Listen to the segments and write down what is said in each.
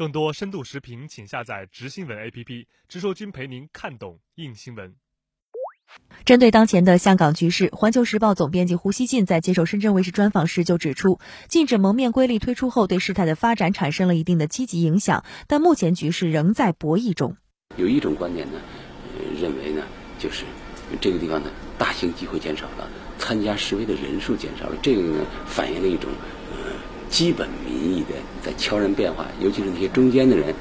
更多深度视频，请下载直新闻 APP，直说君陪您看懂硬新闻。针对当前的香港局势，环球时报总编辑胡锡进在接受深圳卫视专访时就指出，禁止蒙面规例推出后，对事态的发展产生了一定的积极影响，但目前局势仍在博弈中。有一种观点呢，认为呢，就是这个地方呢，大型机会减少了，参加示威的人数减少了，这个呢，反映了一种呃基本民意的在悄然变化，尤其是那些中间的人，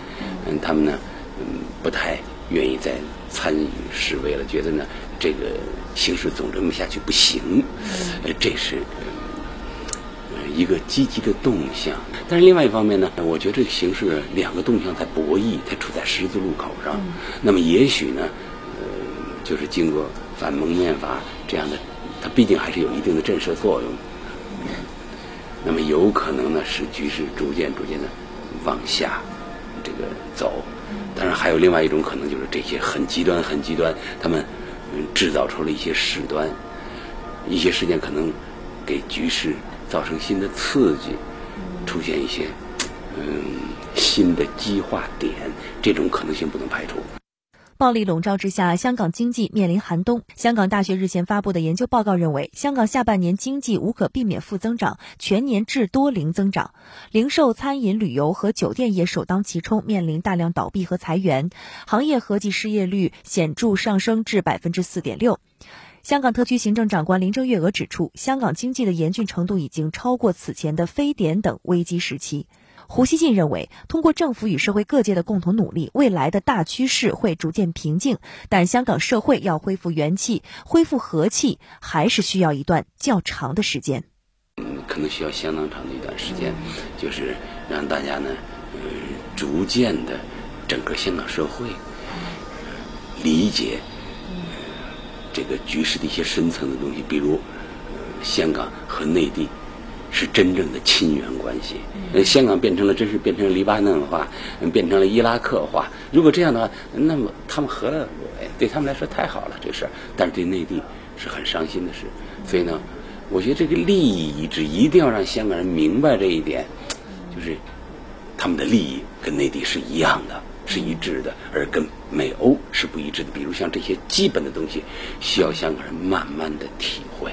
嗯，他们呢，嗯，不太愿意再参与示威了，觉得呢。这个形势总这么下去不行，呃，这是呃一个积极的动向。但是另外一方面呢，我觉得这个形势两个动向在博弈，它处在十字路口上。那么也许呢，呃，就是经过反蒙面法这样的，它毕竟还是有一定的震慑作用。那么有可能呢，使局势逐渐逐渐的往下这个走。当然还有另外一种可能，就是这些很极端、很极端，他们。制造出了一些事端，一些事件可能给局势造成新的刺激，出现一些嗯新的激化点，这种可能性不能排除。暴力笼罩之下，香港经济面临寒冬。香港大学日前发布的研究报告认为，香港下半年经济无可避免负增长，全年至多零增长。零售、餐饮、旅游和酒店业首当其冲，面临大量倒闭和裁员，行业合计失业率显著上升至百分之四点六。香港特区行政长官林郑月娥指出，香港经济的严峻程度已经超过此前的非典等危机时期。胡锡进认为，通过政府与社会各界的共同努力，未来的大趋势会逐渐平静。但香港社会要恢复元气、恢复和气，还是需要一段较长的时间。嗯，可能需要相当长的一段时间，就是让大家呢，嗯，逐渐的，整个香港社会理解这个局势的一些深层的东西，比如香港和内地。是真正的亲缘关系。呃，香港变成了，真是变成了黎巴嫩化，变成了伊拉克化。如果这样的话，那么他们何乐而不为？对他们来说太好了，这事儿。但是对内地是很伤心的事。所以呢，我觉得这个利益一致，一定要让香港人明白这一点，就是他们的利益跟内地是一样的，是一致的，而跟美欧是不一致的。比如像这些基本的东西，需要香港人慢慢的体会。